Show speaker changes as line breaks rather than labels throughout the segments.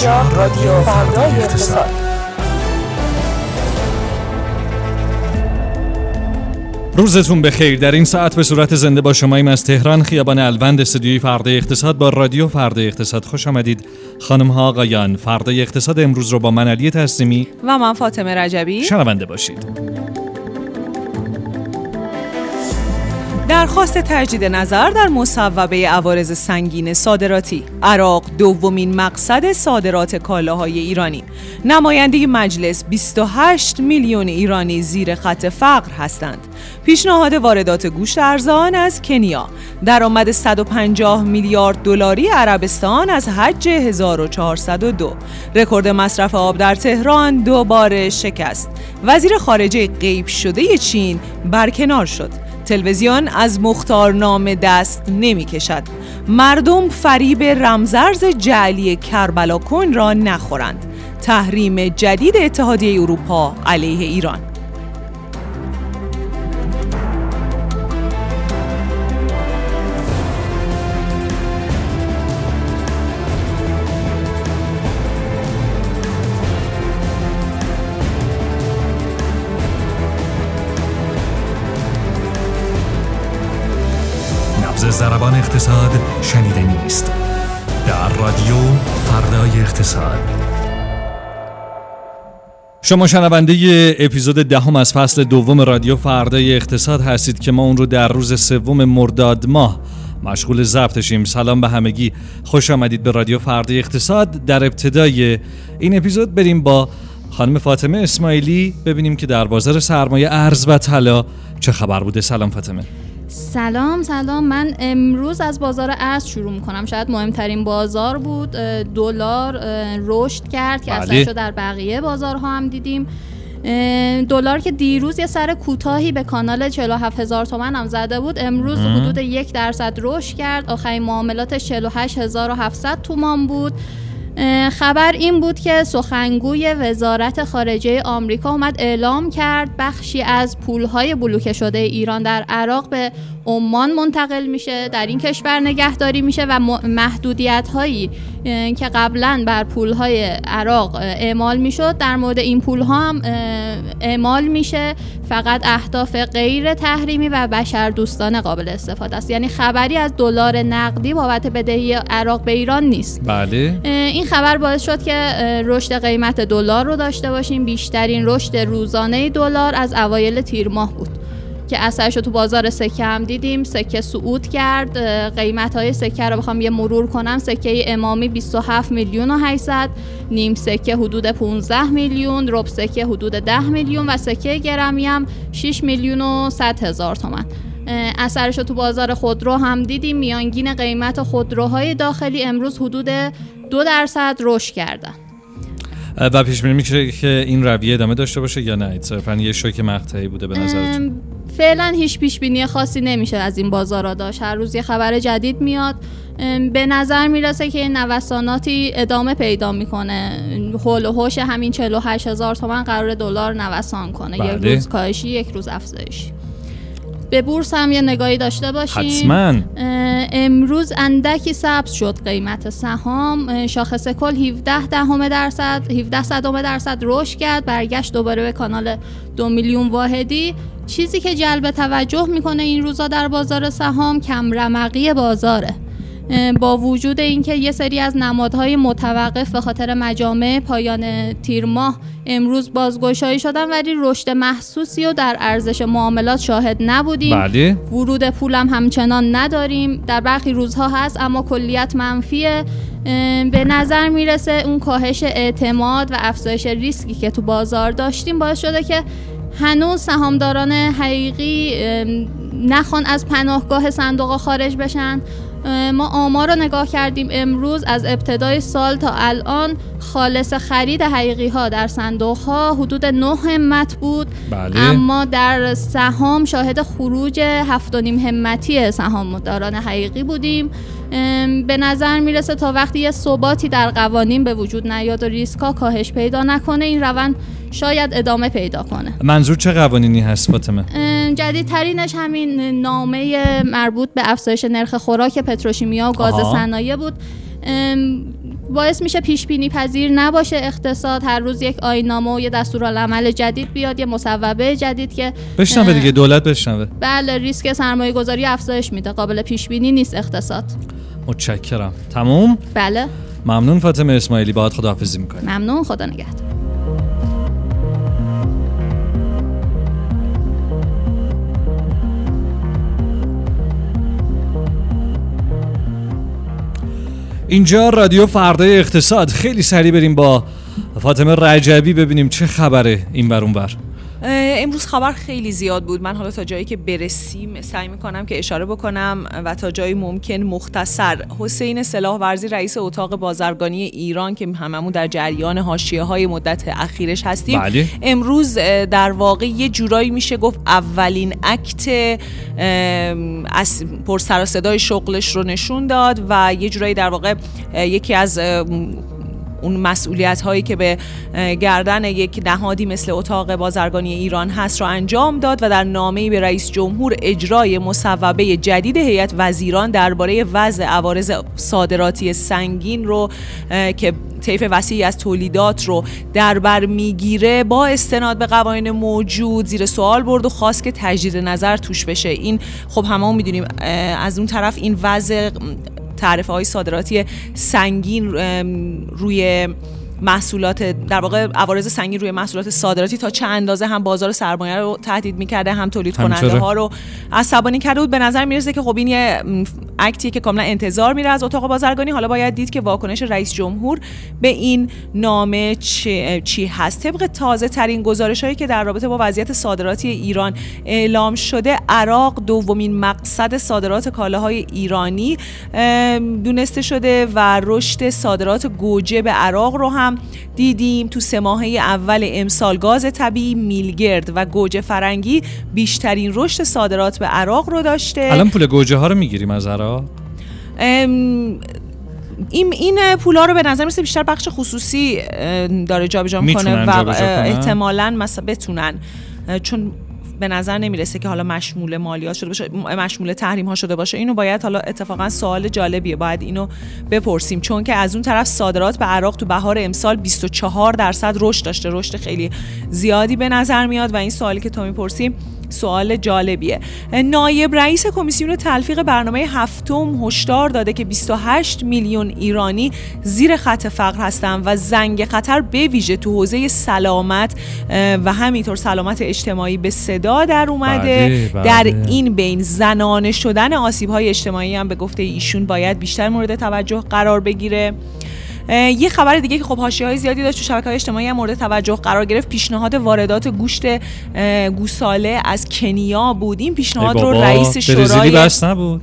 اینجا رادیو فردای اقتصاد.
روزتون بخیر. در این ساعت به صورت زنده با شماییم از تهران خیابان الوند استودیوی فردا اقتصاد با رادیو فردا اقتصاد. خوش آمدید. خانم ها آقایان فردا اقتصاد امروز رو با من علی تسلیمی
و من فاطمه رجبی.
شنونده باشید.
درخواست تجدید نظر در مصوبه عوارض سنگین صادراتی. عراق دومین مقصد صادرات کالاهای ایرانی. نماینده مجلس 28 میلیون ایرانی زیر خط فقر هستند. پیشنهاد واردات گوشت ارزان از کنیا. درآمد 150 میلیارد دلاری عربستان از حج 1402 رکورد مصرف آب در تهران دوباره شکست. وزیر خارجه غیب شده چین برکنار شد. تلویزیون از مختارنامه دست نمی کشد مردم فریب رمزرز جعلی کربلا کن را نخورند. تحریم جدید اتحادیه اروپا علیه ایران.
زربان اقتصاد شنیده نیست. در رادیو فردای اقتصاد. شما شنونده اپیزود دهم از فصل دوم رادیو فردای اقتصاد هستید که ما اون رو در روز سوم مرداد ماه مشغول ضبطشیم. سلام به همگی. خوش آمدید به رادیو فردای اقتصاد. در ابتدای این اپیزود بریم با خانم فاطمه اسماعیلی ببینیم که در بازار سرمایه ارز و طلا چه خبر بوده. سلام فاطمه.
سلام سلام. من امروز از بازار ارز شروع می‌کنم. شاید مهمترین بازار بود دلار رشد کرد که
بله.
اثرش رو در بقیه بازارها هم دیدیم. دلار که دیروز یه سر کوتاهی به کانال 47 هزار تومن هم زده بود. امروز حدود یک درصد رشد کرد. آخرین معاملاتش 48700 تومان بود. خبر این بود که سخنگوی وزارت خارجه آمریکا اومد اعلام کرد بخشی از پولهای بلوکه شده ایران در عراق به عمان منتقل میشه در این کشور نگهداری میشه و محدودیت هایی که قبلا بر پولهای عراق اعمال می‌شد. در مورد این پول ها هم اعمال میشه. فقط اهداف غیر تحریمی و بشر دوستانه قابل استفاده است. یعنی خبری از دلار نقدی بابت بدهی عراق به ایران نیست.
بله.
این خبر باعث شد که رشد قیمت دلار رو داشته باشیم. بیشترین رشد روزانه دلار از اوایل تیر ماه بود. که اثرش رو تو بازار سکه هم دیدیم. سکه صعود کرد. قیمت های سکه رو بخوام یه مرور کنم. سکه امامی 27 میلیون و 800 نیم سکه حدود 15 میلیون. رب سکه حدود 10 میلیون. و سکه گرمی هم 6 میلیون و 100 هزار تومن. اثرش رو تو بازار خودرو هم دیدیم. میانگین قیمت خودروهای داخلی امروز حدود دو درصد رشد کردن.
و پیش بینی میشه که این رویه ادامه داشته باشه یا نه؟ صرفا یه شوک مقطعی بوده به نظرتون؟
فعلا هیچ پیش بینی خاصی نمیشه از این بازارا داشت. هر روز یه خبر جدید میاد به نظر می‌رسه که این نوساناتی ادامه پیدا می‌کنه. هول و هوش همین 48 هزار تومن قرار دلار نوسان کنه.
بله.
یک روز کاهشی یک روز افزایشی به بورس هم یه نگاهی داشته باشیم
حتما.
امروز اندکی سبز شد قیمت سهام. شاخص کل 17 دهم درصد 17 صدم درصد رشد کرد. برگشت دوباره به کانال دو میلیون واحدی. چیزی که جلب توجه می‌کنه این روزا در بازار سهام کم رمقی بازاره. با وجود اینکه یه سری از نمادهای متوقف به خاطر مجامع پایان تیر ماه امروز بازگشایی شدن ولی رشد محسوسی و در ارزش معاملات شاهد نبودیم.
بله.
ورود پولم همچنان نداریم. در برخی روزها هست اما کلیت منفیه. به نظر می‌رسه اون کاهش اعتماد و افزایش ریسکی که تو بازار داشتیم باعث شده که هنوز سهامداران حقیقی نخوان از پناهگاه صندوق خارج بشن. ما آمار رو نگاه کردیم امروز از ابتدای سال تا الان خالص خرید حقیقی ها در صندوق ها حدود 9 همت بود.
بله.
اما در سهام شاهد خروج هفت و نیم همتی سهامداران حقیقی بودیم. به نظر می‌رسه تا وقتی یه ثباتی در قوانین به وجود نیاد و ریسک ها کاهش پیدا نکنه این روند شاید ادامه پیدا کنه.
منظور چه قوانینی هست فاطمه؟
جدیدترینش همین نامه مربوط به افزایش نرخ خوراک پتروشیمیا و گاز. صنایع بود. باعث میشه پیش بینی پذیر نباشه اقتصاد. هر روز یک آینامه و یه دستورالعمل جدید بیاد یه مصوبه جدید که
بشنوه دیگه دولت بشنوه.
بله ریسک سرمایه گذاری افزایش میده. قابل پیش بینی نیست اقتصاد.
متشکرم. تموم؟
بله.
ممنون فاطمه اسماعیلی. باهات خداحافظی می‌کنیم.
ممنون. خدا نگهدار.
اینجا رادیو فردای اقتصاد. خیلی سریع بریم با فاطمه رجبی ببینیم چه خبره این بر اون بر
امروز خبر خیلی زیاد بود من حالا تا جایی که برسیم سعی می‌کنم که اشاره بکنم و تا جایی ممکن مختصر حسین سلاح ورزی رئیس اتاق بازرگانی ایران که هممون در جریان حاشیه های مدت اخیرش هستیم
بله.
امروز در واقع یه جورایی میشه گفت اولین اکت از پر سر و صدای شغلش رو نشون داد و یه جورایی در واقع یکی از اون مسئولیت هایی که به گردن یک نهادی مثل اتاق بازرگانی ایران هست رو انجام داد و در نامه‌ای به رئیس جمهور اجرای مصوبه جدید هیئت وزیران درباره وضع عوارض صادراتی سنگین رو که طیف وسیعی از تولیدات رو در بر می‌گیره با استناد به قوانین موجود زیر سوال برد و خواست که تجدید نظر توش بشه. این خب همه می‌دونیم از اون طرف این وضع تعرفه های صادراتی سنگین روی محصولات در واقع عوارض سنگین روی محصولات صادراتی تا چه اندازه هم بازار سرمایه رو تهدید می‌کرده هم تولید کننده. ها رو عصبانی کرده بود. به نظر می‌رسه که خب این یه م، اکتیه که کاملا انتظار میره از اتاق بازرگانی. حالا باید دید که واکنش رئیس جمهور به این نامه چی, چی هست. طبق تازه ترین گزارش هایی که در رابطه با وضعیت صادراتی ایران اعلام شده عراق دومین مقصد صادرات کالاهای ایرانی دونسته شده و رشد صادرات گوجه به عراق رو هم دیدیم تو سه ماهه اول امسال گاز طبیعی میلگرد و گوجه فرنگی بیشترین رشد صادرات به عراق رو داشته.
الان پول گوجه ها رو می‌گیریم از عراق؟
ام، این این پولا رو به نظر میسه بیشتر بخش خصوصی داره جابجا می‌کنه و؟ احتمالاً مثلا بتونن. چون به نظر نمی‌رسه که حالا مشمول مالیات شده باشه مشمول تحریم ها شده باشه. اینو باید حالا اتفاقا سوال جالبیه. باید اینو بپرسیم. چون که از اون طرف صادرات به عراق تو بهار امسال 24 درصد رشد داشته. رشد خیلی زیادی به نظر میاد و این سوالی که تو می‌پرسیم سوال جالبیه. نایب رئیس کمیسیون تلفیق برنامه هفتم هشدار داده که 28 میلیون ایرانی زیر خط فقر هستند و زنگ خطر به ویژه تو حوزه سلامت و همینطور سلامت اجتماعی به صدا در اومده.
بله،
در
بله.
این بین زنانه شدن آسیب های اجتماعی هم به گفته ایشون باید بیشتر مورد توجه قرار بگیره. یه خبر دیگه که خب حاشیه های زیادی داشت تو شبکه های اجتماعی هم مورد توجه قرار گرفت. پیشنهاد واردات گوشت گوساله از کنیا بود. این پیشنهاد رو رئیس شورای
بس نبود.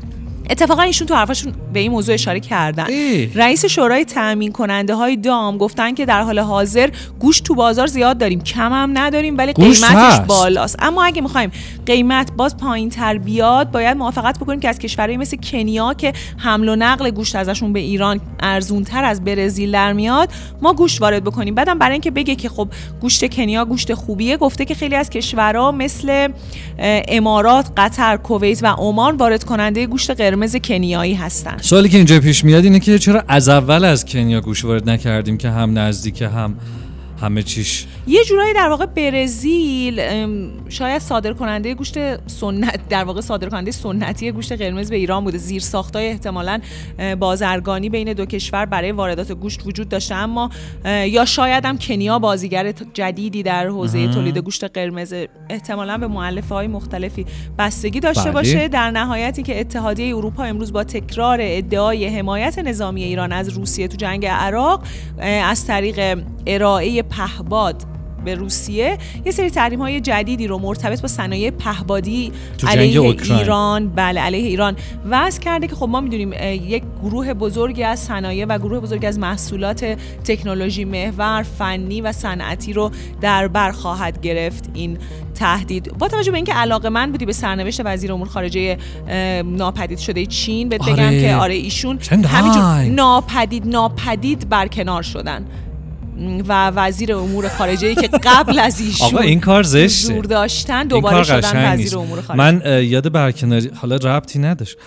اتفاقا ایشون تو حرفشون به این موضوع اشاره کردن
ای.
رئیس شورای تامین کننده های دام گفتن که در حال حاضر گوشت تو بازار زیاد داریم کم هم نداریم ولی قیمتش
هست.
بالاست اما اگه می‌خوایم قیمت باز پایین تر بیاد باید موافقت بکنیم که از کشورهایی مثل کنیا که حمل و نقل گوشت ازشون به ایران ارزون تر از برزیل در میاد ما گوشت وارد بکنیم بعدم برای اینکه بگه که خب گوشت کنیا گوشت خوبیه گفته که خیلی از کشورها مثل امارات قطر کویت و عمان وارد کننده گوشت قرمز کنیایی هستن.
سوالی که اینجا پیش میاد اینه که چرا از اول از کنیا گوش وارد نکردیم که هم نزدیک هم همه چیش
یه جورایی در واقع برزیل شاید صادر کننده گوشت سنت در واقع صادر کننده سنتی گوشت قرمز به ایران بوده. زیر ساختای احتمالاً بازرگانی بین دو کشور برای واردات گوشت وجود داشته. اما یا شاید هم کنیا بازیگر جدیدی در حوزه تولید گوشت قرمز احتمالاً به مؤلفه های مختلفی بستگی داشته
بله.
باشه. در نهایتی که اتحادیه اروپا امروز با تکرار ادعای حمایت نظامی ایران از روسیه تو جنگ عراق از طریق ارائه پهباد به روسیه یه سری تحریم های جدیدی رو مرتبط با صنایع پهبادی علیه
اوکراین.
ایران بله علیه ایران وضع کرده که خب ما می‌دونیم یک گروه بزرگی از صنایع و گروه بزرگی از محصولات تکنولوژی محور فنی و صنعتی رو در بر خواهد گرفت این تهدید با توجه به اینکه علاقه من بودی به سرنوشت وزیر امور خارجه ناپدید شده چین بهت بگم
آره.
که آره ایشون. همینجور ناپدید ناپدید برکنار شدن و وزیر امور خارجه ای که قبل از ایشون
آقا این کار زشته
حضور داشتن دوباره شدن وزیر. امور خارجه
من یاد برکناری حالا ربطی نداشت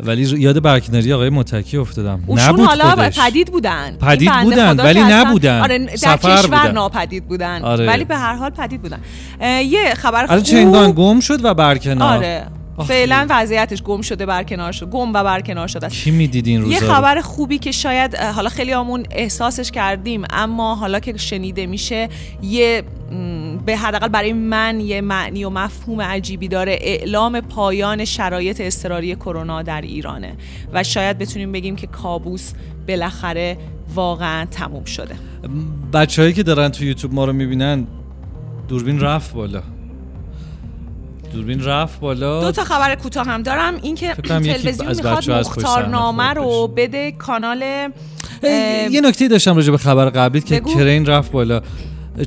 ولی یاد برکناری آقای متکی افتادم
اوشون
نبود
حالا
خودش.
پدید بودن
پدید بودن، ولی نبودن.
آره در
سفر
کشور
بودن.
ناپدید بودن
آره.
ولی به هر حال پدید بودن یه خبر خوب
چندان گم شد و برکنار
آره. فعلا وضعیتش گم شده برکنار شد. گم و برکنار شده
کی می‌دید این روزا
یه؟ خبر خوبی که شاید حالا خیلی آمون احساسش کردیم اما حالا که شنیده میشه یه به حداقل برای من یه معنی و مفهوم عجیبی داره. اعلام پایان شرایط اضطراری کرونا در ایرانه. و شاید بتونیم بگیم که کابوس بالاخره واقعا تموم شده.
بچههایی که دارن تو یوتیوب ما رو می‌بینن دوربین رفت بالا. دوربین رفت بالا
دو تا خبر کوتاه هم دارم اینکه تلویزیون می‌خواد مختارنامه رو بده کانال
یه نکته داشتم راجع به خبر قبلی که
بگو.
کرین رفت بالا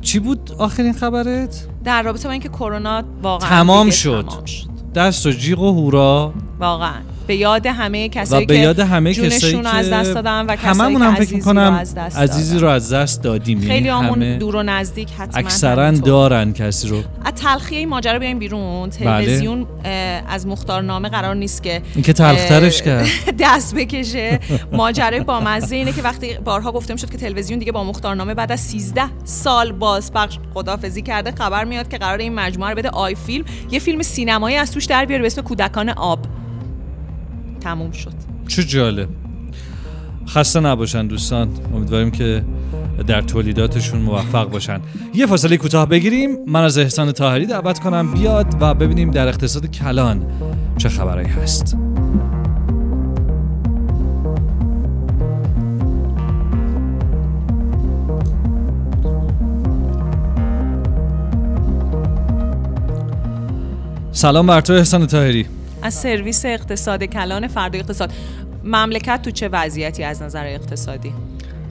چی بود آخرین خبرت؟
در رابطه با اینکه کرونا واقعا
تمام شد.
تمام شد.
دست و جیغ و هورا
واقعا به یاد همه کسایی
به
که
یاد همه
جونشون
کسایی
رو از دست دادن و کسایی که
هم فکر می‌کنم
از دست
عزیزی. رو از دست دادیم. یعنی
خیلی همون دور و نزدیک حتما
اکثرا. دارن کسی رو.
از تلخی این ماجرا بیایم بیرون. تلویزیون اه، از مختارنامه قرار نیست که
این که تلخترش کرد.
دست بکشه. ماجرای با مزه اینه که وقتی بارها گفته شد که تلویزیون دیگه با مختارنامه بعد از 13 سال بازپخش خدافزی کرده خبر میاد که قرار این مجموعه رو بده آی فیلم. یه فیلم سینمایی از توش در بیاره به اسم کودکان آب. تموم شد.
چه جالب. خسته نباشن دوستان. امیدواریم که در تولیداتشون موفق باشن. یه فاصله کوتاه بگیریم. من از احسان طاهری دعوت کنم بیاد و ببینیم در اقتصاد کلان چه خبرایی هست. سلام بر تو احسان طاهری.
از سرویس اقتصاد کلان فردا اقتصاد. مملکت تو چه وضعیتی از نظر اقتصادی؟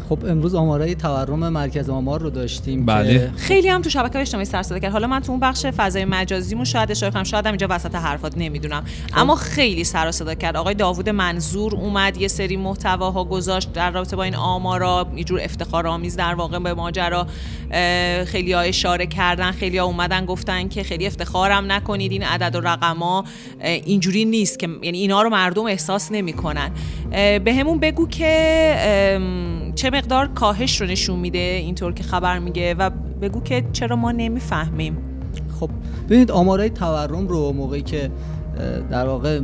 خب امروز آمارای تورم مرکز آمار رو داشتیم
بله.
که
خیلی هم تو شبکه اجتماعی سر صدا کرد. حالا من تو اون بخش فضای مجازیمون شاید اشاره کنم. شاید هم اینجا وسط حرفات نمی‌دونم. اما خیلی سر صدا کرد. آقای داوود منظور اومد یه سری محتواها گذاشت در رابطه با این آمارا یه جور افتخارآمیز در واقع به ماجرا خیلی ها اشاره کردن خیلی ها اومدن گفتن که خیلی افتخارم نکنید این عدد و رقما اینجوری نیست که یعنی اینا رو مردم احساس نمی‌کنن. به همون بگو که چه مقدار کاهش رو نشون میده اینطور که خبر میگه و بگو که چرا ما نمی‌فهمیم.
خب. ببینید آمارای تورم رو موقعی که در واقع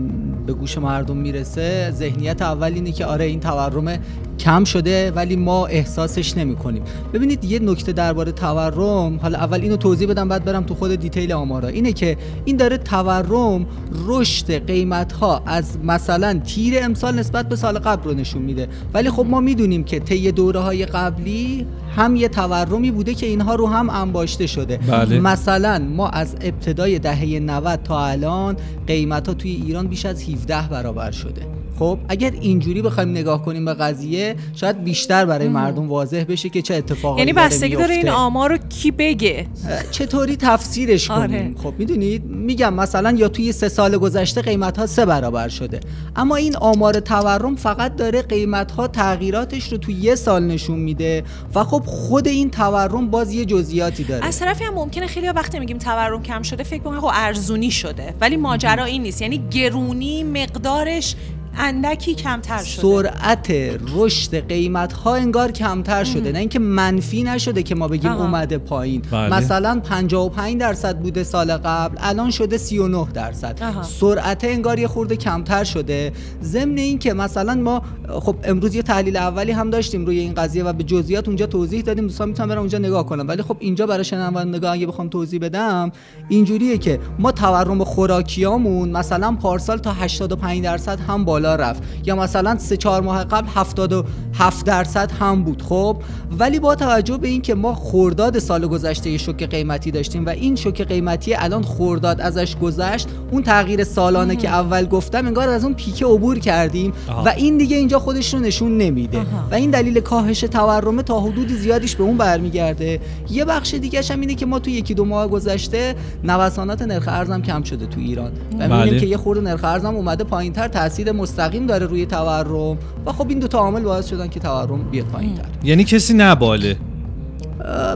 به گوش مردم می‌رسه ذهنیت اول اینه که آره این تورم کم شده ولی ما احساسش نمی کنیم. ببینید یه نکته درباره تورم حالا اول اینو توضیح بدم بعد برم تو خود دیتیل آمارا. اینه که این داره تورم رشد قیمت ها از مثلا تیر امسال نسبت به سال قبل رو نشون میده. ولی خب ما می‌دونیم که طی دوره های قبلی هم یه تورمی بوده که اینها رو هم انباشته شده.
بله.
مثلا ما از ابتدای دهه 90 تا الان قیمت ها توی ایران بیش از 17 برابر شده. خب اگر اینجوری بخوایم نگاه کنیم به قضیه شاید بیشتر برای مردم واضح بشه که چه اتفاقایی
یعنی بستگی داره این. آمار رو کی بگه؟
چطوری تفسیرش
آره.
کنیم؟ خب می‌دونید میگم مثلا یا توی سه سال گذشته قیمت ها سه برابر شده. اما این آمار تورم فقط داره قیمت ها تغییراتش رو توی یه سال نشون میده و خب خود این تورم باز یه جزئیاتی داره.
از طرفی هم ممکنه خیلی وقتی میگیم تورم کم شده فکر کنن خب ارزونی شده. ولی ماجرا این نیست. یعنی گرونی مقدارش اندکی کمتر شده.
سرعت رشد قیمت ها انگار کمتر شده نه اینکه منفی نشده که ما بگیم
آها.
اومده پایین.
بله.
مثلا 55 درصد بوده سال قبل الان شده 39 درصد. سرعت انگار یه خورده کمتر شده. ضمن اینکه مثلا ما خب امروز یه تحلیل اولی هم داشتیم روی این قضیه و به جزئیات اونجا توضیح دادیم. دوستان می‌تونن برن اونجا نگاه کنم. ولی خب اینجا برای شنوندگان اگه بخوام توضیح بدم اینجوریه که ما تورم خوراکیامون مثلا پارسال تا 85 درصد هم بالا رفت یا مثلا سه چهار ماه قبل 77 درصد هم بود خب ولی با توجه به اینکه ما خورداد سال گذشته یه شوک قیمتی داشتیم و این شوک قیمتی الان خورداد ازش گذشت اون تغییر سالانه که اول گفتم انگار از اون پیک عبور کردیم
آها.
و این دیگه اینجا خودش رو نشون نمیده
آها.
و این دلیل کاهش تورمه تا حدود زیادیش به اون برمیگرده یه بخش دیگه هم اینه که ما تو یکی دو ماه گذشته نوسانات نرخ ارزم کم شده تو ایران و
بله.
می‌بینیم که یه خورده نرخ ارزم اومده پایینتر تاثیر مستقیم داره روی تورم و خب این دو تا عامل باعث شدن که تورم بیاد پایینتر
یعنی کسی نباله؟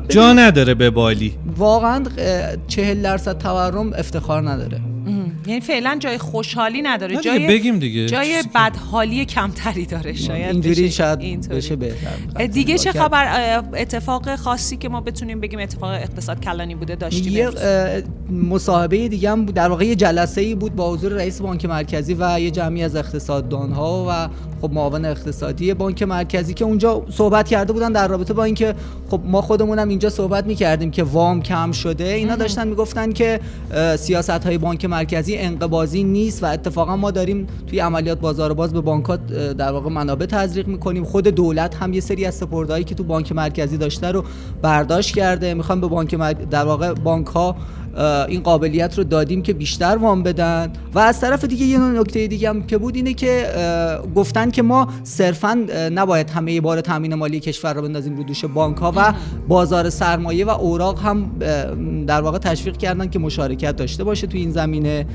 جا نداره به بالی.
واقعا چهل درصد تورم افتخار نداره.
یعنی فعلا جای خوشحالی نداره.
نه
جای
بگیم دیگه.
جای بدحالی کمتری داره شاید
اینجوری شاید. بشه بهتر.
دیگه چه. خبر؟ اتفاق خاصی که ما بتونیم بگیم اتفاق اقتصاد کلانی بوده داشتیم
یه مصاحبه دیگه هم در واقع یه جلسه ای بود با حضور رئیس بانک مرکزی و یه جمعی از اقتصاددان ها و خب معاون اقتصادی بانک مرکزی که اونجا صحبت کرده بودن در رابطه با اینکه خب ما خودمونم اینجا صحبت می‌کردیم که وام کم شده. اینا داشتن می‌گفتن که سیاست های بانک مرکزی انقباضی نیست و اتفاقا ما داریم توی عملیات بازار باز به بانکات در واقع منابع تزریق می‌کنیم. خود دولت هم یه سری از سپردهایی که تو بانک مرکزی داشته رو برداشت کرده. می‌خوام به بانک مر... در واقع بانک ها این قابلیت رو دادیم که بیشتر وام بدن. و از طرف دیگه یه نکته دیگه هم که بود اینه که گفتن که ما صرفا نباید همه بار تامین مالی کشور رو بندازیم رو دوش بانک ها و بازار سرمایه و اوراق هم در واقع تشویق کردن که مشارکت داشته باشه تو این زمینه.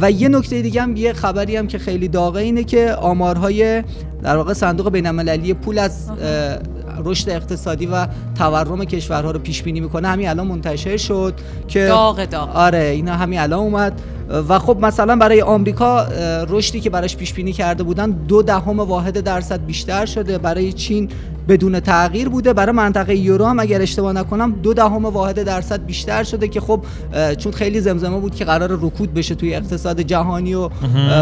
و یه نکته دیگه هم یه خبری هم که خیلی داغه اینه که آمارهای در واقع صندوق بین‌المللی پول از رشد اقتصادی و تورم کشورها رو پیش بینی می‌کنه. همین الان منتشر شد که
داغ داغ.
آره اینا همین الان اومد. و خب مثلا برای آمریکا رشدی که براش پیش بینی کرده بودن دو دهم واحد درصد بیشتر شده. برای چین بدون تغییر بوده. برای منطقه یورو هم اگر اشتباه نکنم دو دهم واحد درصد بیشتر شده که خب چون خیلی زمزمه بود که قرار رکود بشه توی اقتصاد جهانی و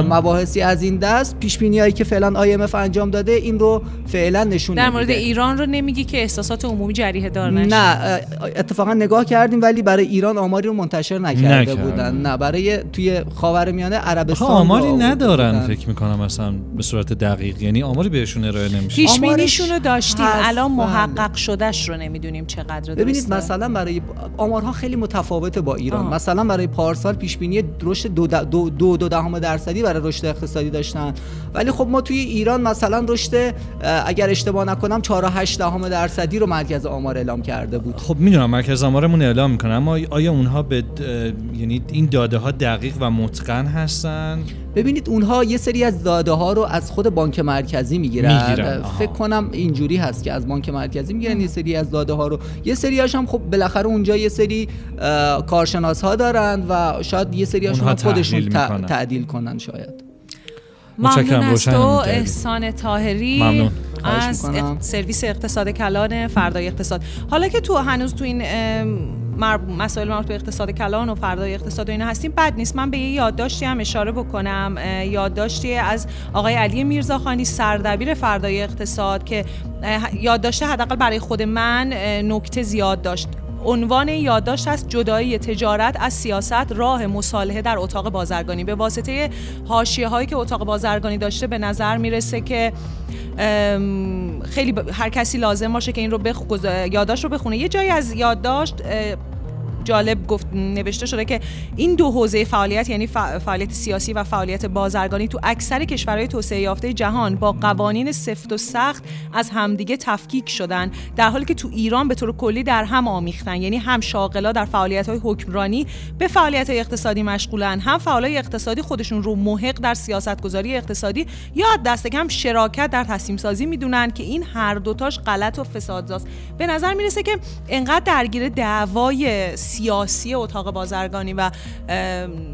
مباحثی از این دست. پیش بینی هایی که فعلا IMF انجام داده این رو فعلا نشون
در مورد ایران رو نمیگی که احساسات عمومی جریه دار نشه؟
نه اتفاقا نگاه کردیم ولی برای ایران آماری رو منتشر نکرده
نکرد.
بودن. نه برای توی خاورمیانه عربستان
آماری ندارن
بودن.
فکر می‌کنم اصلا به صورت دقیق. یعنی آماری بهشون ارائه نمیشه.
پیش بینیشون رو داشتیم
هست،
الان
بله.
محقق شدهش رو نمی‌دونیم چقدر
ببینید. مثلا برای آمارها خیلی متفاوته با ایران
آه.
مثلا برای پارسال پیش بینی رشد دو, دو, دو, دو دهم درصدی برای رشد اقتصادی داشتن ولی خب ما توی ایران مثلا رشد اگر اشتباه نکنم 4 و 8 دهم درصدی رو مرکز آمار اعلام کرده بود
خب می‌دونم مرکز آمارمون اعلام می‌کنه اما آیا اونها به یعنی این داده ها دقیق و متقن هستن
ببینید اونها یه سری از داده ها رو از خود بانک مرکزی می‌گیرن
آها.
فکر کنم اینجوری هست که از بانک مرکزی می‌گیرن یه سری از داده ها رو یه سریاش هم خب بالاخره اونجا یه سری کارشناس ها دارن و شاید یه سریاشون
اونها
هم خودشون. تعدیل کنن شاید
ممنون از تو. احسان تاهری
ممنون.
از سرویس اقتصاد کلان فردای اقتصاد حالا که تو هنوز تو این مسائل مربوط به اقتصاد کلان و فردای اقتصاد و اینا هستیم. بد نیست. من به یه یادداشتی هم اشاره بکنم. یادداشتی از آقای علی میرزاخانی سردبیر فردای اقتصاد که اه، یادداشت حداقل برای خود من نکته زیاد داشت. عنوان یادداشت است جدایی تجارت از سیاست راه مصالحه در اتاق بازرگانی. به واسطه حاشیه هایی که اتاق بازرگانی داشته به نظر می‌رسه که خیلی هر کسی لازم باشه که این رو بخ... یادداشت رو بخونه. یه جایی از یادداشت جالب گفت نوشته شده که این دو حوزه فعالیت یعنی فع- فعالیت سیاسی و فعالیت بازرگانی تو اکثر کشورهای توسعه یافته جهان با قوانین سفت و سخت از همدیگه تفکیک شدن در حالی که تو ایران به طور کلی در هم آمیختن یعنی هم شاغلا در فعالیت های حکمرانی به فعالیت های اقتصادی مشغولن هم فعالای اقتصادی خودشون رو محق در سیاست گذاری اقتصادی یا دست کم شراکت در تصمیم سازی می‌دونن که این هر دوتاش غلط و فسادزاست. به نظر می‌رسه که انقدر درگیر دعوای سیاسی اتاق بازرگانی و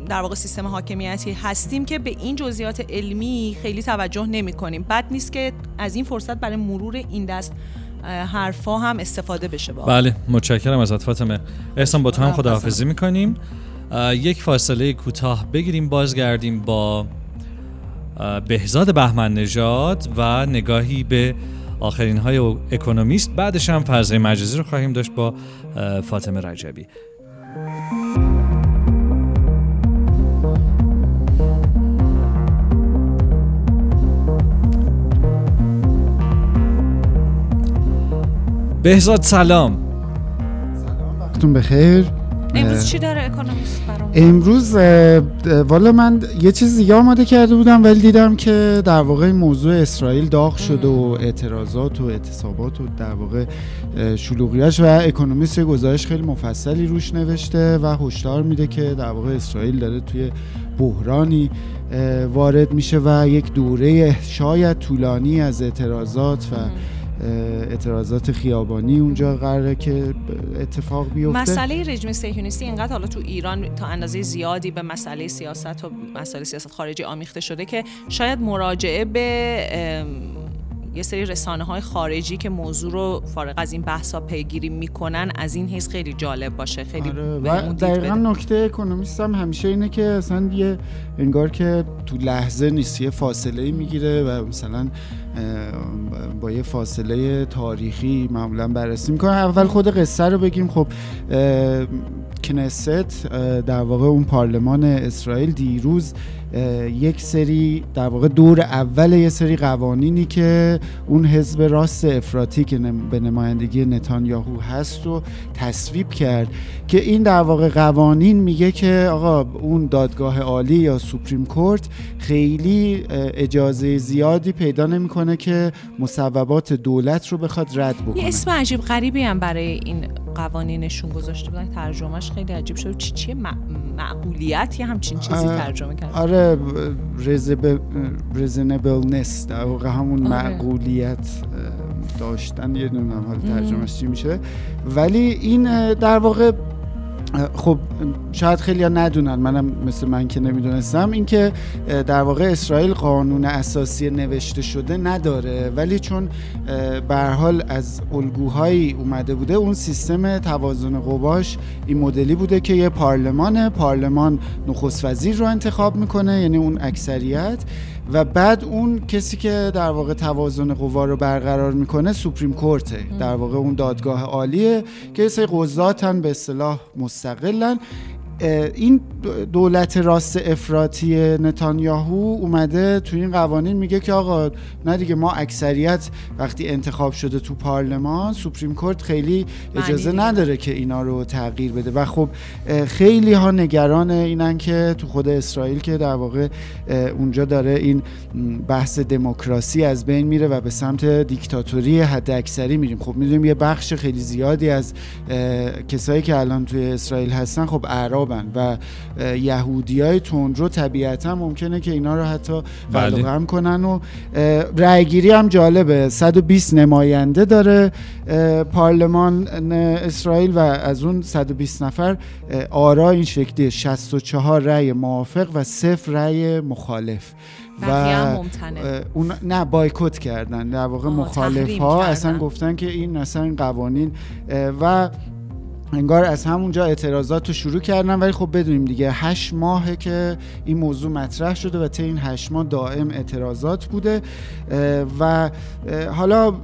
در واقع سیستم حاکمیتی هستیم که به این جزئیات علمی خیلی توجه نمی کنیم. بد نیست که از این فرصت برای مرور این دست حرفا هم استفاده بشه با.
بله متشکرم ازت فاطمه احسان با تو هم
خداحافظ.
خداحافظی می‌کنیم. یک فاصله کوتاه بگیریم بازگردیم با بهزاد بهمن نژاد و نگاهی به آخرین های اکونومیست. بعدش هم فرضه مجازی رو خواهیم داشت با فاطمه رجبی. بهزاد سلام
وقتتون بخیر.
امروز چی داره برام
امروز والا من یه چیز دیگه آماده کرده بودم ولی دیدم که در واقع این موضوع اسرائیل داغ شده و اعتراضات و اعتصابات و در واقع شلوغیاش و اکونومیست گزارش خیلی مفصلی روش نوشته و هشدار میده که در واقع اسرائیل داره توی بحرانی وارد میشه و یک دوره شاید طولانی از اعتراضات و اعتراضات خیابانی اونجا قراره که اتفاق بیفته.
مسئله رژیم صهیونیستی اینقدر حالا تو ایران تا اندازه زیادی به مسئله سیاست و مسئله سیاست خارجی آمیخته شده که شاید مراجعه به یه سری رسانه های خارجی که موضوع رو فارغ از این بحثا پیگیری می‌کنن از این حیث خیلی جالب باشه. خیلی
آره و دقیقا نکته اکونومیست هم همیشه اینه که اصلا یه انگار که تو لحظه نیست یه فاصله می‌گیره و مثلا با یه فاصله تاریخی معمولا بررسی می‌کنه. اول خود قصه رو بگیم. خب کنست در واقع اون پارلمان اسرائیل دیروز یک سری در واقع دور اول یه سری قوانینی که اون حزب راست افراطی که به نمایندگی نتانیاهو هست و تصویب کرد که این در واقع قوانین میگه که آقا اون دادگاه عالی یا سوپریم کورت خیلی اجازه زیادی پیدا نمی‌کنه که مصوبات دولت رو بخواد رد بکنه.
یه اسم عجیب غریبی هم برای این قوانینشون گذاشته بودن ترجمهش خیلی عجیب شد. چی چیه؟ معقولیت یا همچین چیزی ترجمه کرد؟
آره رزنبلنس در واقع همون آره. معقولیت داشتن یه نمی‌دونم حال ترجمهش چی میشه. ولی این در واقع خب شاید خیلی ها ندونن. منم مثل من که نمی‌دونستم. اینکه در واقع اسرائیل قانون اساسی نوشته شده نداره. ولی چون به حال از الگوهایی اومده بوده اون سیستم توازن قواش این مدلی بوده که یه پارلمان پارلمان نخست وزیر رو انتخاب می‌کنه یعنی اون اکثریت. و بعد اون کسی که در واقع توازن قوا رو برقرار می‌کنه سوپریم کورته. در واقع اون دادگاه عالیه که سه قضاتن به اصطلاح مستقلن. این دولت راست افراطی نتانیاهو اومده تو این قوانین میگه که آقا نه دیگه ما اکثریت وقتی انتخاب شده تو پارلمان سوپریم کورت خیلی اجازه نداره که اینا رو تغییر بده. و خب خیلی ها نگران اینن که تو خود اسرائیل که در واقع اونجا داره این بحث دموکراسی از بین میره و به سمت دیکتاتوری حد اکثری میریم. خب می‌دونیم یه بخش خیلی زیادی از کسایی که الان توی اسرائیل هستن خب اعراب و یهودی های تندرو طبیعتا ممکنه که اینا رو حتی بله. کنن و رأیگیری هم جالبه. 120 نماینده داره. پارلمان اسرائیل و از اون 120 نفر آرا این شکلی 64 رأی موافق و صفر رأی مخالف.
و
اون نه بایکوت کردن. در واقع مخالف ها اصلا گفتن که این اصلا این قوانین و انگار از همونجا اعتراضات رو شروع کردن ولی خب بدونیم دیگه. هشت ماهه که این موضوع مطرح شده و تا این هشت ماه دائم اعتراضات بوده. و حالا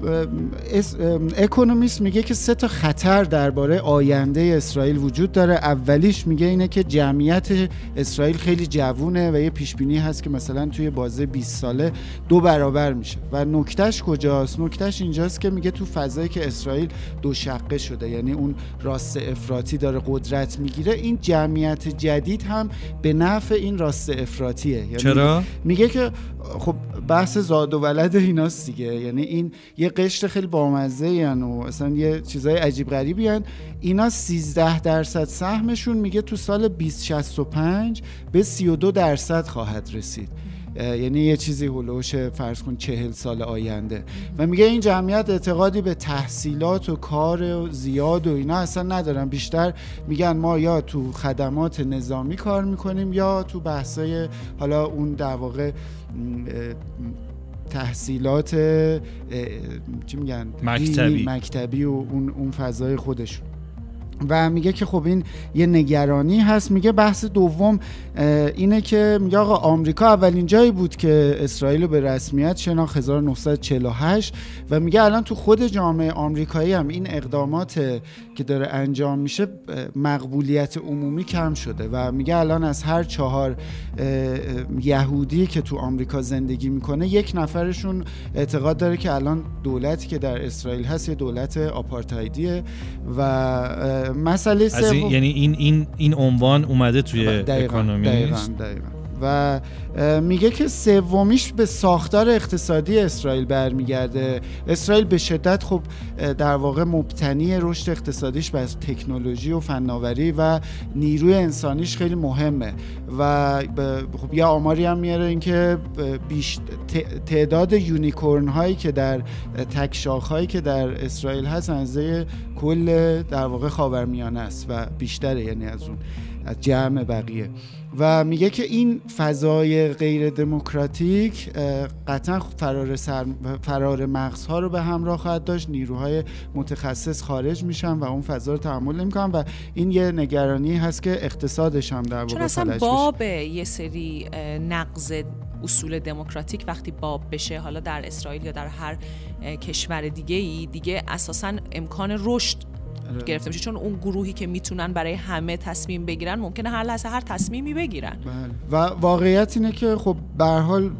اکونومیست میگه که سه تا خطر درباره آینده اسرائیل وجود داره. اولیش میگه اینه که جمعیت اسرائیل خیلی جوونه و یه پیش بینی هست که مثلا توی بازه 20 ساله دو برابر میشه. و نکتهش کجاست؟ نکتهش اینجاست که میگه تو فضایی که اسرائیل دو شقه شده یعنی اون راست افراطی داره قدرت می‌گیره این جمعیت جدید هم به نفع این راست افراطیه. یعنی
چرا؟
میگه که خب بحث زاد و ولد ایناست دیگه. یعنی این یه قشر خیلی بامزه و اصلا یه چیزای عجیب غریبی هن. اینا 13 درصد سهمشون میگه تو سال 2065 به 32 درصد خواهد رسید. یعنی یه چیزی هلوش فرض کن چهل سال آینده. و میگه این جمعیت اعتقادی به تحصیلات و کار زیاد و اینا اصلا ندارن. بیشتر میگن ما یا تو خدمات نظامی کار می‌کنیم یا تو بحثای حالا اون در واقع تحصیلات چی میگن؟
مکتبی.
مکتبی و اون اون فضای خودشون. و میگه که خب این یه نگرانی هست. میگه بحث دوم اینه که میگه آقا آمریکا اولین جایی بود که اسرائیل رو به رسمیت شناخت 1948 و میگه الان تو خود جامعه آمریکایی هم این اقدامات که داره انجام میشه مقبولیت عمومی کم شده. و میگه الان از هر چهار یهودی که تو آمریکا زندگی می‌کنه یک نفرشون اعتقاد داره که الان دولتی که در اسرائیل هست یه دولت آپارتایدیه. و مسئله
این یعنی این این این عنوان اومده توی اکانومی
دقیقاً, دقیقاً. و میگه که سومیش به ساختار اقتصادی اسرائیل برمیگرده. اسرائیل به شدت خب در واقع مبتنی رشد اقتصادیش بر تکنولوژی و فناوری و نیروی انسانیش خیلی مهمه. و خب یه آماری هم میاره اینکه تعداد یونیکورن هایی که در تک شاخ هایی که در اسرائیل هست انزه کل در واقع خاورمیانه است و بیشتره یعنی از اون از جمع بقیه. و میگه که این فضای غیر دموکراتیک قطعا فرار, سر... فرار مغزها رو به همراه خواهد داشت نیروهای متخصص خارج میشن و اون فضا رو تحمل نمی‌کنن و این یه نگرانی هست که اقتصادش هم در واقع
چون اصلا باب یه سری نقض اصول دموکراتیک وقتی باب بشه حالا در اسرائیل یا در هر کشور دیگه ای دیگه اساسا امکان رشد. گرفته میشه چون اون گروهی که می‌تونن برای همه تصمیم بگیرن ممکنه هر لحظه هر تصمیمی بگیرن
بله. و واقعیت اینه که خب به هر حال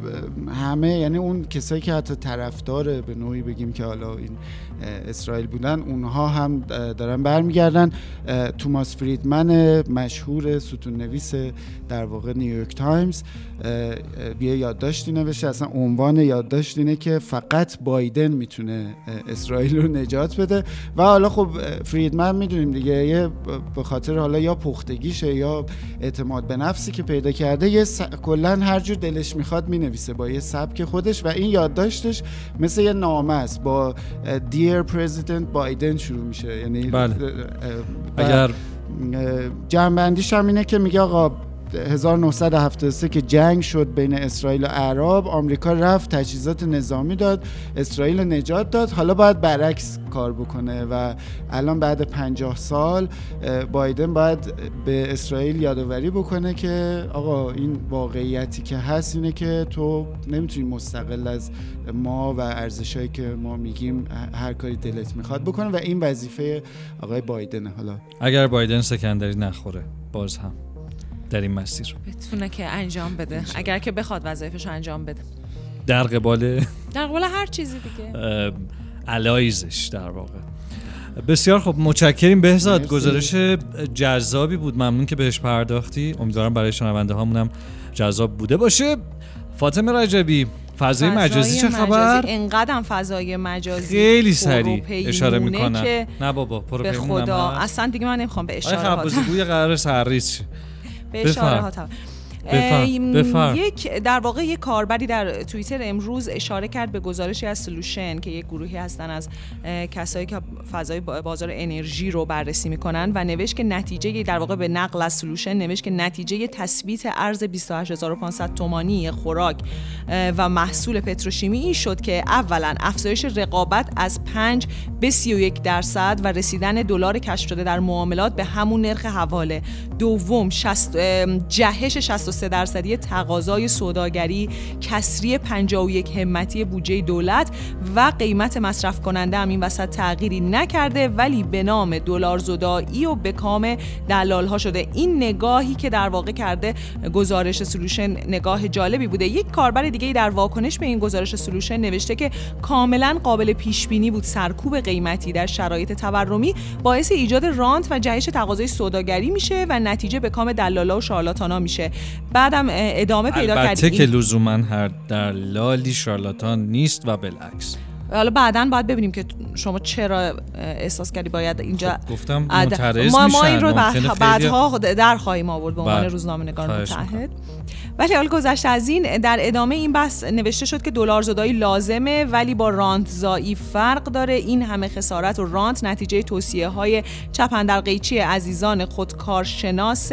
همه یعنی اون کسایی که حتی طرفدار به نوعی بگیم که حالا این اسرائیل بودن اونها هم دارن برمیگردن. توماس فریدمن مشهور ستون نویس در واقع نیویورک تایمز. یه یادداشتی نوشته. اصلا عنوان یادداشت اینه که فقط بایدن می‌تونه اسرائیل رو نجات بده. و حالا خب فریدمن می‌دونیم دیگه یه به خاطر حالا یا پختگیشه یا اعتماد به نفسی که پیدا کرده یه س... کلا هر جور دلش می‌خواد می‌نویسه با یه سبک خودش. و این یادداشتش مثل یه نامه است. با دیر پرزیدنت بایدن شروع میشه یعنی
بله. اگر
جنبندیش هم اینه که میگه آقا 1973 که جنگ شد بین اسرائیل و عرب آمریکا رفت تجهیزات نظامی داد اسرائیل نجات داد. حالا باید برعکس کار بکنه و الان بعد 50 سال بایدن باید به اسرائیل یادآوری بکنه که آقا این واقعیتی که هست اینه که تو نمی‌تونی مستقل از ما و ارزشهایی که ما میگیم هر کاری دلت می‌خواد بکنه و این وظیفه آقای بایدنه. حالا
اگر بایدن سکندری نخوره باز هم. در این مسیر.
بتونه که انجام بده. اگر که بخواد وظایفش انجام بده.
در قبال
در قبال هر چیزی دیگه.
علایزش در واقع. بسیار خب متشکریم. بهزاد گزارش جذابی بود. ممنون که بهش پرداختی. امیدوارم برای شنونده هامونم جذاب بوده باشه. فاطمه رجبی فضای مجازی چه خبر؟
انقدر فضای مجازی
خیلی سریع اشاره می‌کنن نه بابا
به خدا. اصلا دیگه من نمی‌خوام به اشاره
ها قرار سرریز
به اشاره ها بفرم. یک در واقع یک کاربری در توییتر امروز اشاره کرد به گزارشی از سلوشن که یک گروهی هستن از کسایی که فضای بازار انرژی رو بررسی می‌کنن و نوشت که نتیجه در واقع به نقل از سلوشن نوشت که نتیجه تثبیت ارز 28500 تومانی خوراک و محصول پتروشیمی این شد که اولا افزایش رقابت از 5 به 31 درصد و رسیدن دلار کشف شده در معاملات به همون نرخ حواله دوم جهش 63 درصدی تقاضای سوداگری کسری 51 همتی بودجه دولت و قیمت مصرف کننده هم این وسط تغییری نکرده ولی به نام دلار زدایی و به کام دلال ها شده. این نگاهی که در واقع کرده گزارش سلوشن نگاه جالبی بوده. یک کاربر دیگه در واکنش به این گزارش سلوشن نوشته که کاملا قابل پیش بینی بود سرکوب قیمتی در شرایط تورمی باعث ایجاد رانت و جهش تقاضای سوداگری میشه و نتیجه به کام دلالا و شارلاتانا میشه. بعدم ادامه پیدا کرد
البته که لزوما هر دلالی شارلاتان نیست و بالعکس.
حالا بعدا باید ببینیم که شما چرا احساس کردی باید اینجا
خب گفتم
ما,
ما
این رو بعدها در خواهیم آورد به عنوان بله. روزنامه نگار متحد ولی حال گذشته از این در ادامه این بحث نوشته شد که دلار زدایی لازمه ولی با رانت زایی فرق داره. این همه خسارت و رانت نتیجه توصیه های چپندر قیچی عزیزان خودکارشناس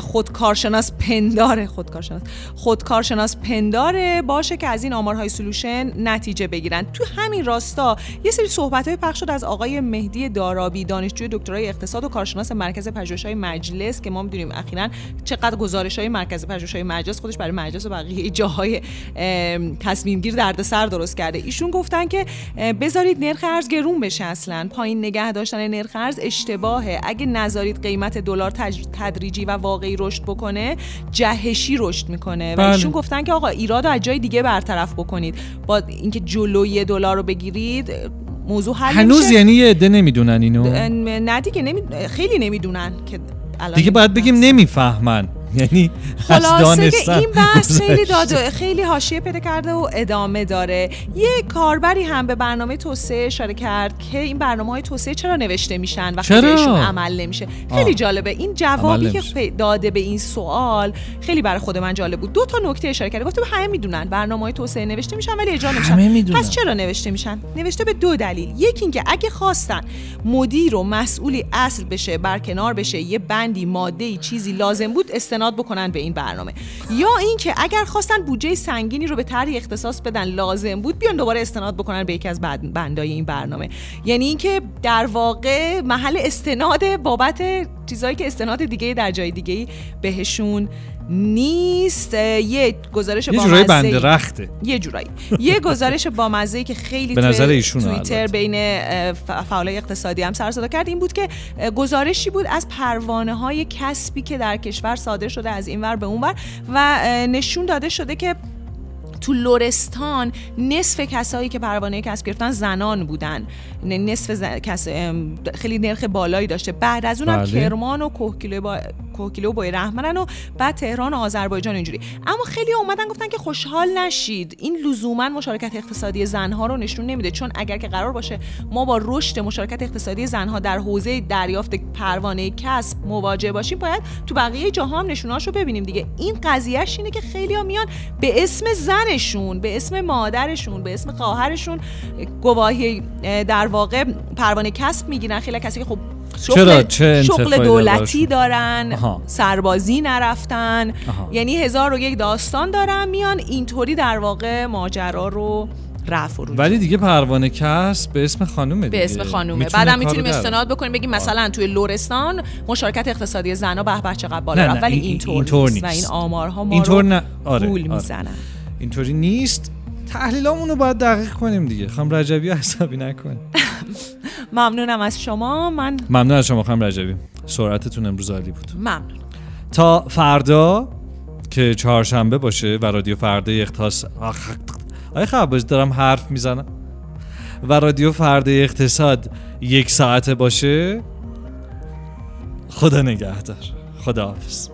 خودکارشناس پنداره خودکارشناس خودکارشناس پنداره باشه که از این آمارهای سلوشن نتیجه بگیرن. تو همین راستا یه سری صحبت های پخش شد از آقای مهدی دارابی دانشجوی دکترای اقتصاد و کارشناس مرکز پژوهش‌های مجلس که ما می‌دونیم اخیرا چقدر گزارش های مرکز پژوهش‌های مجلس خودش برای مجلس و بقیه جاهای تصمیم گیر دردسر درست کرده. ایشون گفتن که بذارید نرخ ارز گرون بشه اصلا. پایین نگه داشتن نرخ ارز اشتباهه. اگه نذارید قیمت دلار تدریجی و واقعی رشد بکنه جهشی رشد می‌کنه. و بله. ایشون گفتن که آقا ایراد از جای دیگه برطرف بکنید. با اینکه جلوی دلار رو بگیرید موضوع حل
هنوز یعنی یه عده نمی‌دونن اینو؟
نه دیگه نمی... خیلی نمی‌دونن که
دیگه باید بگیم نمی‌فهمن. یعنی
خلاصه که این بحث خیلی
گذشته.
داد خیلی حاشیه پیدا کرده و ادامه داره. یه کاربری هم به برنامه توسعه اشاره کرد که این برنامه های توسعه چرا نوشته میشن وقتی
چرا؟
بهشون عمل نمیشه؟ خیلی
آه.
جالبه. این جوابی که داده به این سوال خیلی برای خود من جالب بود. دو تا نکته اشاره کرده. گفته همه می‌دونن برنامه های توسعه نوشته میشن ولی اجرا نمیشن. پس چرا نوشته میشن؟ نوشته به دو دلیل. یکی اینکه اگه خواستن مدیر و مسئولی اصل بشه برکنار بشه یه بندی ماده چیزی لازم بود استناد بکنن به این برنامه. یا اینکه اگر خواستن بودجه سنگینی رو به طرحی اختصاص بدن لازم بود بیان دوباره استناد بکنن به یکی از بند- بندای این برنامه. یعنی اینکه در واقع محل استناد بابت چیزایی که استناد دیگه در جای دیگه بهشون نیست یه گزارش
یه جورایی بنده رخته.
یه جورایی. یه گزارش با مزه که خیلی
به نظر ایشونه
توییتر. بین فعالای اقتصادی هم سر صدا کرد این بود که گزارشی بود از پروانه های کسبی که در کشور صادر شده از این ور به اون ور و نشون داده شده که تو لرستان نصف کسایی که پروانه کسب گرفتن زنان بودن. نصف ز- کس خیلی نرخ بالایی داشته. بعد از اونم
بله.
کرمان و کوهگیلو با کوهگیلو و بای رحمنن و بعد تهران و آذربایجان اینجوری. اما خیلی اومدن گفتن که خوشحال نشید. این لزوما مشارکت اقتصادی زنها رو نشون نمیده چون اگر که قرار باشه ما با رشد مشارکت اقتصادی زنها در حوزه دریافت پروانه کسب مواجه باشیم باید تو بقیه جهان نشوناشو ببینیم دیگه. این قضیهش اینه که خیلی میان به اسم زنشون به اسم مادرشون به اسم خواهرشون گواهی اه، در واقع پروانه کسب می‌گیرن. خیلی کسی که خب
چرا؟
شغل,
چه
شغل دولتی؟ دارن
آها.
سربازی نرفتن
آها.
یعنی هزار و یک داستان دارن میان اینطوری در واقع ماجرا رو رفع
ولی دیگه پروانه کسب به اسم خانومه
به اسم خانومه بعدم می‌تونیم استناد بکنیم بگیم مثلا توی لورستان مشارکت اقتصادی زنها به به چقدر بالا رفت ولی
این-
اینطور نیست و. این آمارها ما
اینطور
رو
نه آره
گول
آره.
می‌زنن
اینطوری نیست تحلیلامون رو باید دقیق کنیم دیگه خانم رجبی حسابی نکن
ممنونم از شما. من
ممنون از شما خانم رجبی. سرعتتون امروز عالی بود.
ممنون.
تا فردا که چهارشنبه باشه و رادیو فردا اختصاص آخ آیا خباز دارم حرف می‌زنم. و رادیو فردا اقتصاد یک ساعته باشه خدا نگهدار. خدا حافظ